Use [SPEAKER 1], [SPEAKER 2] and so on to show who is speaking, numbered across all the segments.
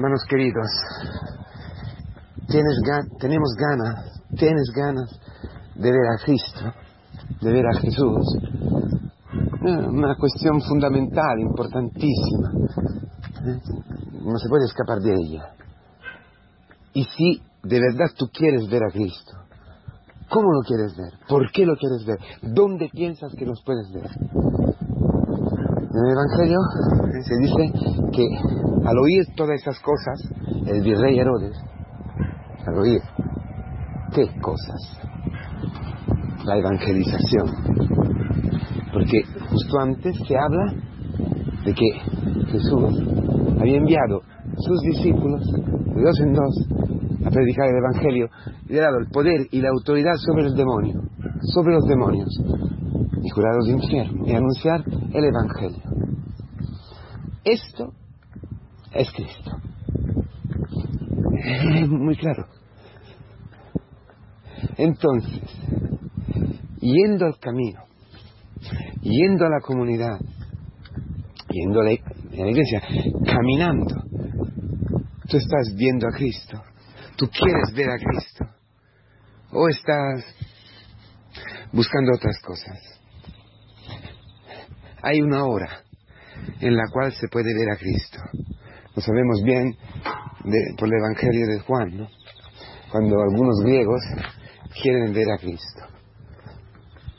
[SPEAKER 1] Hermanos queridos, tienes tenemos ganas, tienes ganas de ver a Cristo, de ver a Jesús. Una cuestión fundamental, importantísima. No se puede escapar de ella. Y si de verdad tú quieres ver a Cristo, ¿cómo lo quieres ver? ¿Por qué lo quieres ver? ¿Dónde piensas que los puedes ver? En el Evangelio se dice que al oír todas esas cosas, el virrey Herodes, al oír, ¿qué cosas? La evangelización. Porque justo antes se habla de que Jesús había enviado sus discípulos de dos en dos a predicar el Evangelio y le ha dado el poder y la autoridad sobre el demonio, sobre los demonios y curados de infierno y anunciar el Evangelio. Esto es Cristo. Muy claro. Entonces, yendo al camino, yendo a la comunidad, yendo a la, iglesia, caminando, tú estás viendo a Cristo, tú quieres ver a Cristo, o estás buscando otras cosas. Hay una hora en la cual se puede ver a Cristo. Lo sabemos bien por el Evangelio de Juan. Cuando algunos griegos quieren ver a Cristo.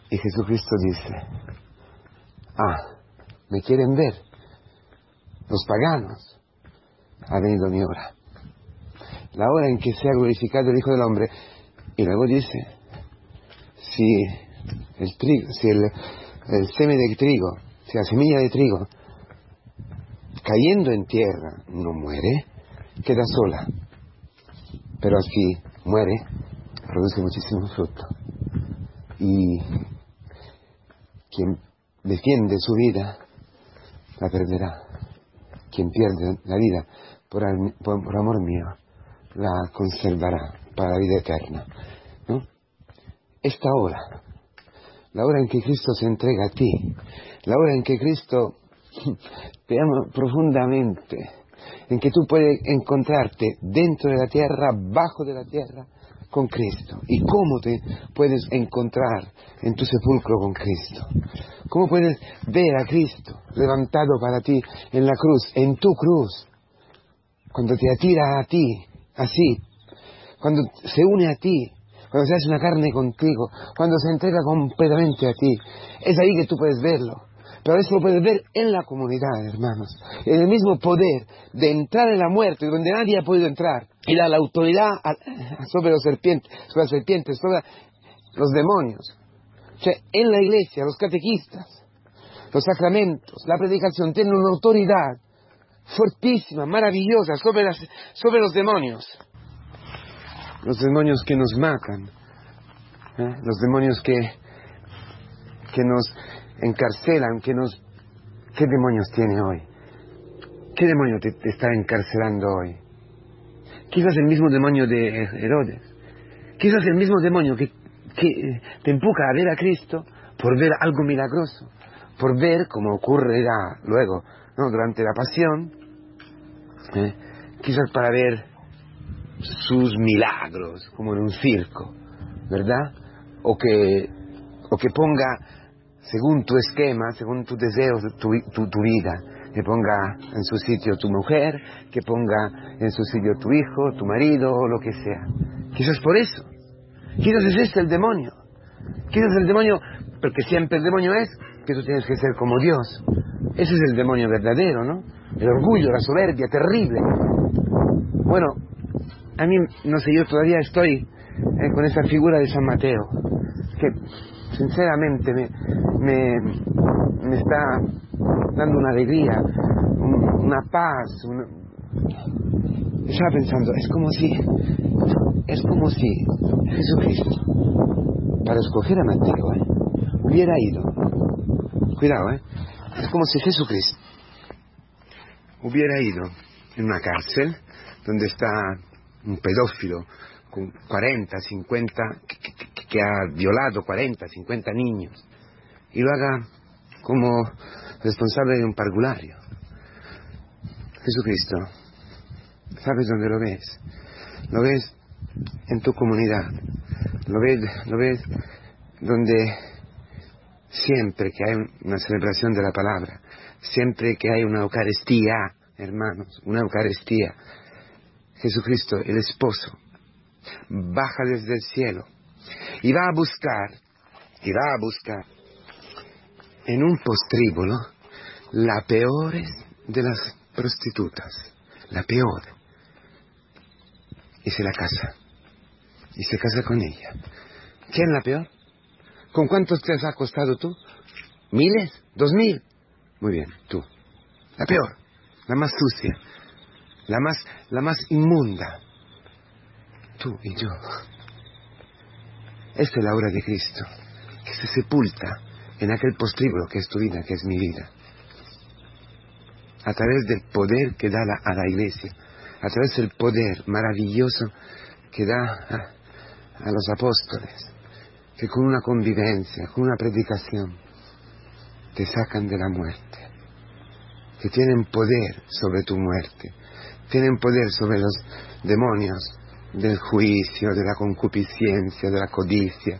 [SPEAKER 1] Y Jesucristo dice, ah, me quieren ver. Los paganos. Ha venido mi hora. La hora en que sea glorificado el Hijo del Hombre. Y luego dice, si el trigo, si el, el semen de trigo, si la semilla de trigo cayendo en tierra no muere, queda sola. Pero así muere, produce muchísimo fruto. Y quien defiende su vida, la perderá. Quien pierde la vida por, amor mío, la conservará para la vida eterna. ¿no? Esta hora, la hora en que Cristo se entrega a ti, la hora en que Cristo te amo profundamente, en que tú puedes encontrarte dentro de la tierra, bajo de la tierra, con Cristo. ¿Y cómo te puedes encontrar en tu sepulcro con Cristo? ¿Cómo puedes ver a Cristo levantado para ti en la cruz, en tu cruz? Cuando te atira a ti, así, cuando se une a ti, cuando se hace una carne contigo, cuando se entrega completamente a ti, es ahí que tú puedes verlo. Pero eso lo puedes ver en la comunidad, hermanos. En el mismo poder de entrar en la muerte, donde nadie ha podido entrar. Y dar la autoridad sobre los serpientes, sobre las serpientes, sobre los demonios. O sea, en la iglesia, los catequistas, los sacramentos, la predicación tienen una autoridad fuertísima, maravillosa sobre, sobre los demonios. Los demonios que nos matan, ¿eh? los demonios que, que nos encarcelan, que nos... ¿Qué demonios tiene hoy? ¿Qué demonio te, está encarcelando hoy? Quizás el mismo demonio de Herodes. Quizás el mismo demonio que, te empuja a ver a Cristo por ver algo milagroso, por ver, como ocurrirá luego, ¿no? durante la pasión, ¿eh? quizás para ver sus milagros, como en un circo, ¿verdad? O que, o que ponga según tu esquema, según tus deseos, tu, tu, vida, que ponga en su sitio tu mujer, que ponga en su sitio tu hijo, tu marido, o lo que sea. Quizás por eso. Quizás es este el demonio. Quizás el demonio, porque siempre el demonio es que tú tienes que ser como Dios. Ese es el demonio verdadero, ¿no? El orgullo, la soberbia, terrible. Bueno, a mí, no sé, yo todavía estoy eh, con esa figura de San Mateo, que sinceramente me, me, está dando una alegría, una paz. Estaba pensando, es como si, es como si Jesucristo, para escoger a Mateo, ¿eh? hubiera ido, cuidado, ¿eh? es como si Jesucristo hubiera ido en una cárcel donde está un pedófilo con 40, 50, que, ha violado 40, 50 niños, y lo haga como responsable de un parvulario. Jesucristo ¿Sabes dónde lo ves? Lo ves en tu comunidad. Lo ves, lo ves donde siempre que hay una celebración de la palabra, siempre que hay una Eucaristía, hermanos, una Eucaristía, Jesucristo, el esposo, baja desde el cielo y va a buscar, y va a buscar en un postríbulo la peor de las prostitutas, la peor, y se la casa, y se casa con ella. ¿Quién la peor? ¿Con cuántos te has acostado tú? ¿Miles? ¿Dos mil? Muy bien, tú. La peor, la más sucia, la más, la más inmunda. Tú y yo. Esta es la hora de Cristo, que se sepulta en aquel postríbulo que es tu vida, que es mi vida. A través del poder que da a la iglesia, a través del poder maravilloso que da a los apóstoles, que con una convivencia, con una predicación, te sacan de la muerte, que tienen poder sobre tu muerte, tienen poder sobre los demonios del juicio, de la concupiscencia, de la codicia,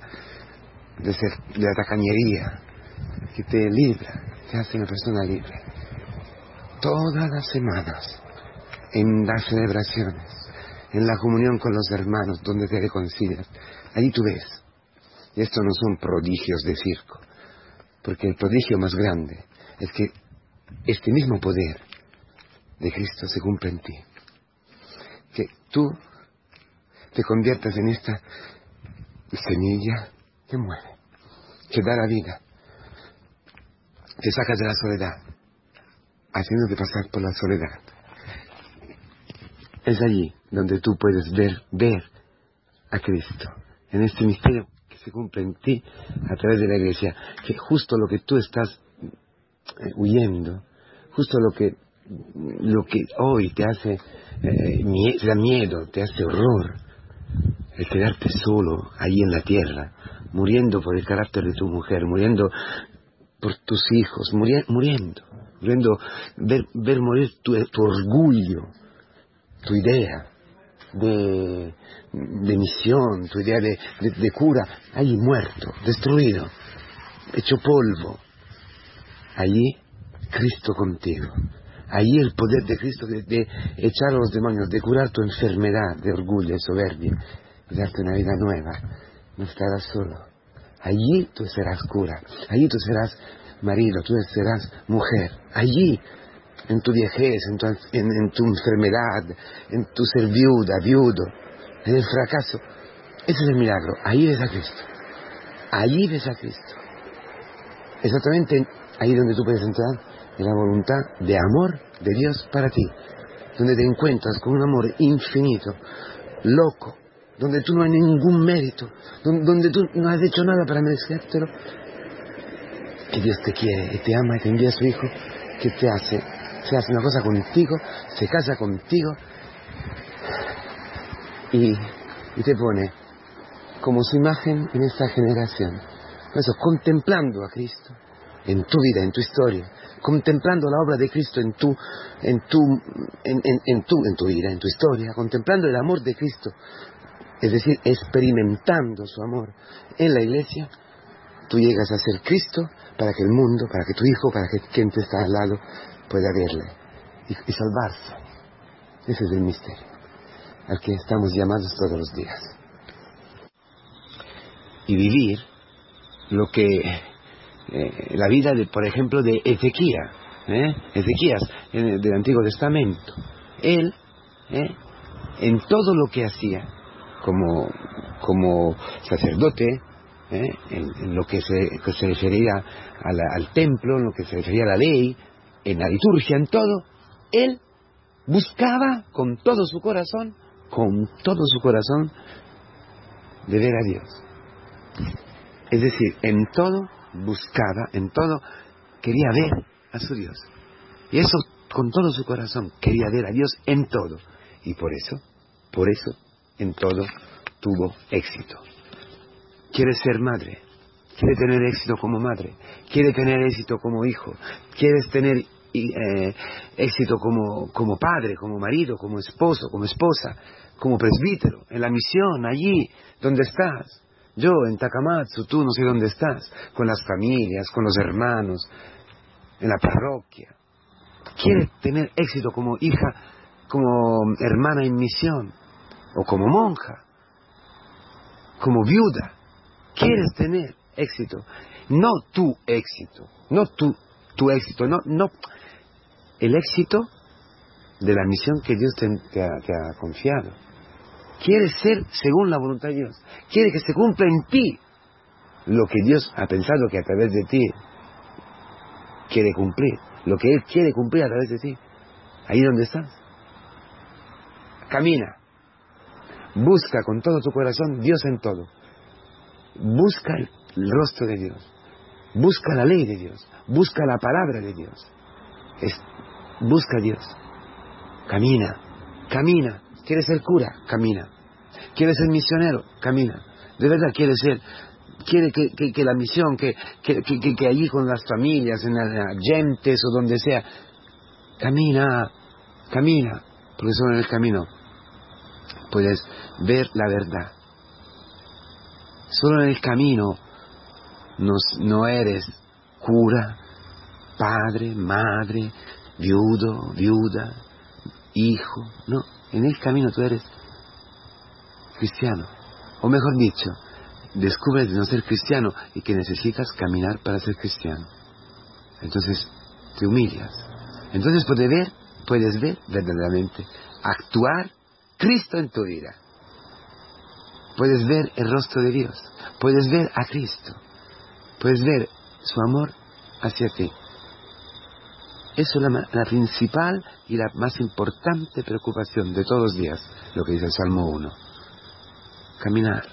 [SPEAKER 1] de, la tacañería, que te libra, te hace una persona libre. Todas las semanas, en las celebraciones, en la comunión con los hermanos, donde te reconcilias, allí tú ves. Y esto no son prodigios de circo, porque el prodigio más grande es que este mismo poder de Cristo se cumple en ti. Que tú te conviertas en esta semilla que mueve, que da la vida, te sacas de la soledad, haciéndote pasar por la soledad. Es allí donde tú puedes ver, ver a Cristo, en este misterio que se cumple en ti a través de la iglesia, que justo lo que tú estás eh, huyendo, justo lo que, lo que hoy te hace, eh, da miedo, te hace horror, el quedarte solo ahí en la tierra, muriendo por el carácter de tu mujer, muriendo por tus hijos, muriendo, muriendo, ver, ver morir tu, orgullo, tu idea de, de misión, tu idea de, de, cura, ahí muerto, destruido, hecho polvo. Allí Cristo contigo. Allí el poder de Cristo de, de, echar a los demonios, de curar tu enfermedad de orgullo y soberbia, de darte una vida nueva. No estarás solo. Allí tú serás cura. Allí tú serás marido, tú serás mujer. Allí, en tu viejez, en tu, en tu enfermedad, en tu ser viuda, viudo, en el fracaso. Ese es el milagro. Allí ves a Cristo. Allí ves a Cristo. Exactamente ahí donde tú puedes entrar en la voluntad de amor de Dios para ti, donde te encuentras con un amor infinito, loco, donde tú no hay ningún mérito, donde, tú no has hecho nada para merecértelo, que Dios te quiere y te ama y te envía a su Hijo, que te hace, se hace una cosa contigo, se casa contigo y, y te pone como su imagen en esta generación. Eso, contemplando a Cristo en tu vida, en tu historia, contemplando la obra de Cristo en tu, en tu, en, en, tu, en tu vida, en tu historia, contemplando el amor de Cristo, es decir, experimentando su amor en la iglesia, tú llegas a ser Cristo para que el mundo, para que tu hijo, para que quien te está al lado pueda verle y, y salvarse. Ese es el misterio al que estamos llamados todos los días. Y vivir lo que eh, la vida, de, por ejemplo, de Ezequías, ¿eh? Ezequías del Antiguo Testamento. Él, ¿eh? en todo lo que hacía, como, como sacerdote, en, lo que se, se refería al templo, en lo que se refería a la ley, en la liturgia, en todo, él buscaba con todo su corazón, con todo su corazón, de ver a Dios. Es decir, en todo buscaba, en todo, quería ver a su Dios. Y eso con todo su corazón, quería ver a Dios en todo. Y por eso, por eso, en todo tuvo éxito. Quiere ser madre, quiere tener éxito como madre, quiere tener éxito como hijo, quieres tener eh, éxito como, como padre, como marido, como esposo, como esposa, como presbítero, en la misión, allí donde estás. Yo en Takamatsu, tú no sé dónde estás, con las familias, con los hermanos, en la parroquia. ¿Quieres tener éxito como hija, como hermana en misión, o como monja, como viuda? ¿Quieres tener éxito? No tu éxito, no tu, tu éxito, no, no. El éxito de la misión que Dios te, ha, confiado. Quieres ser según la voluntad de Dios. Quiere que se cumpla en ti lo que Dios ha pensado que a través de ti quiere cumplir. Lo que Él quiere cumplir a través de ti. Ahí donde estás. Camina. Busca con todo tu corazón Dios en todo. Busca el rostro de Dios. Busca la ley de Dios. Busca la palabra de Dios. busca Dios. Camina. Camina. ¿Quieres ser cura? Camina. ¿Quieres ser misionero? Camina. De verdad quieres ser quiere que, la misión, que, que, allí con las familias, en las gentes o donde sea, camina, camina, porque solo en el camino puedes ver la verdad. Solo en el camino no eres cura, padre, madre, viudo, viuda, hijo, no, en el camino tú eres cristiano, o mejor dicho, descubres de no ser cristiano y que necesitas caminar para ser cristiano. Entonces te humillas. Entonces puedes ver, puedes ver verdaderamente, actuar Cristo en tu vida. Puedes ver el rostro de Dios, puedes ver a Cristo, puedes ver su amor hacia ti. Eso es la, la, principal y la más importante preocupación de todos los días, lo que dice el Salmo 1. Caminar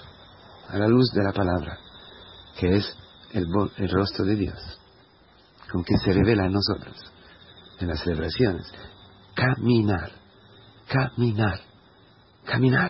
[SPEAKER 1] a la luz de la palabra, que es el, el rostro de Dios, con que se revela en nosotros, en las celebraciones. Caminar, caminar, caminar.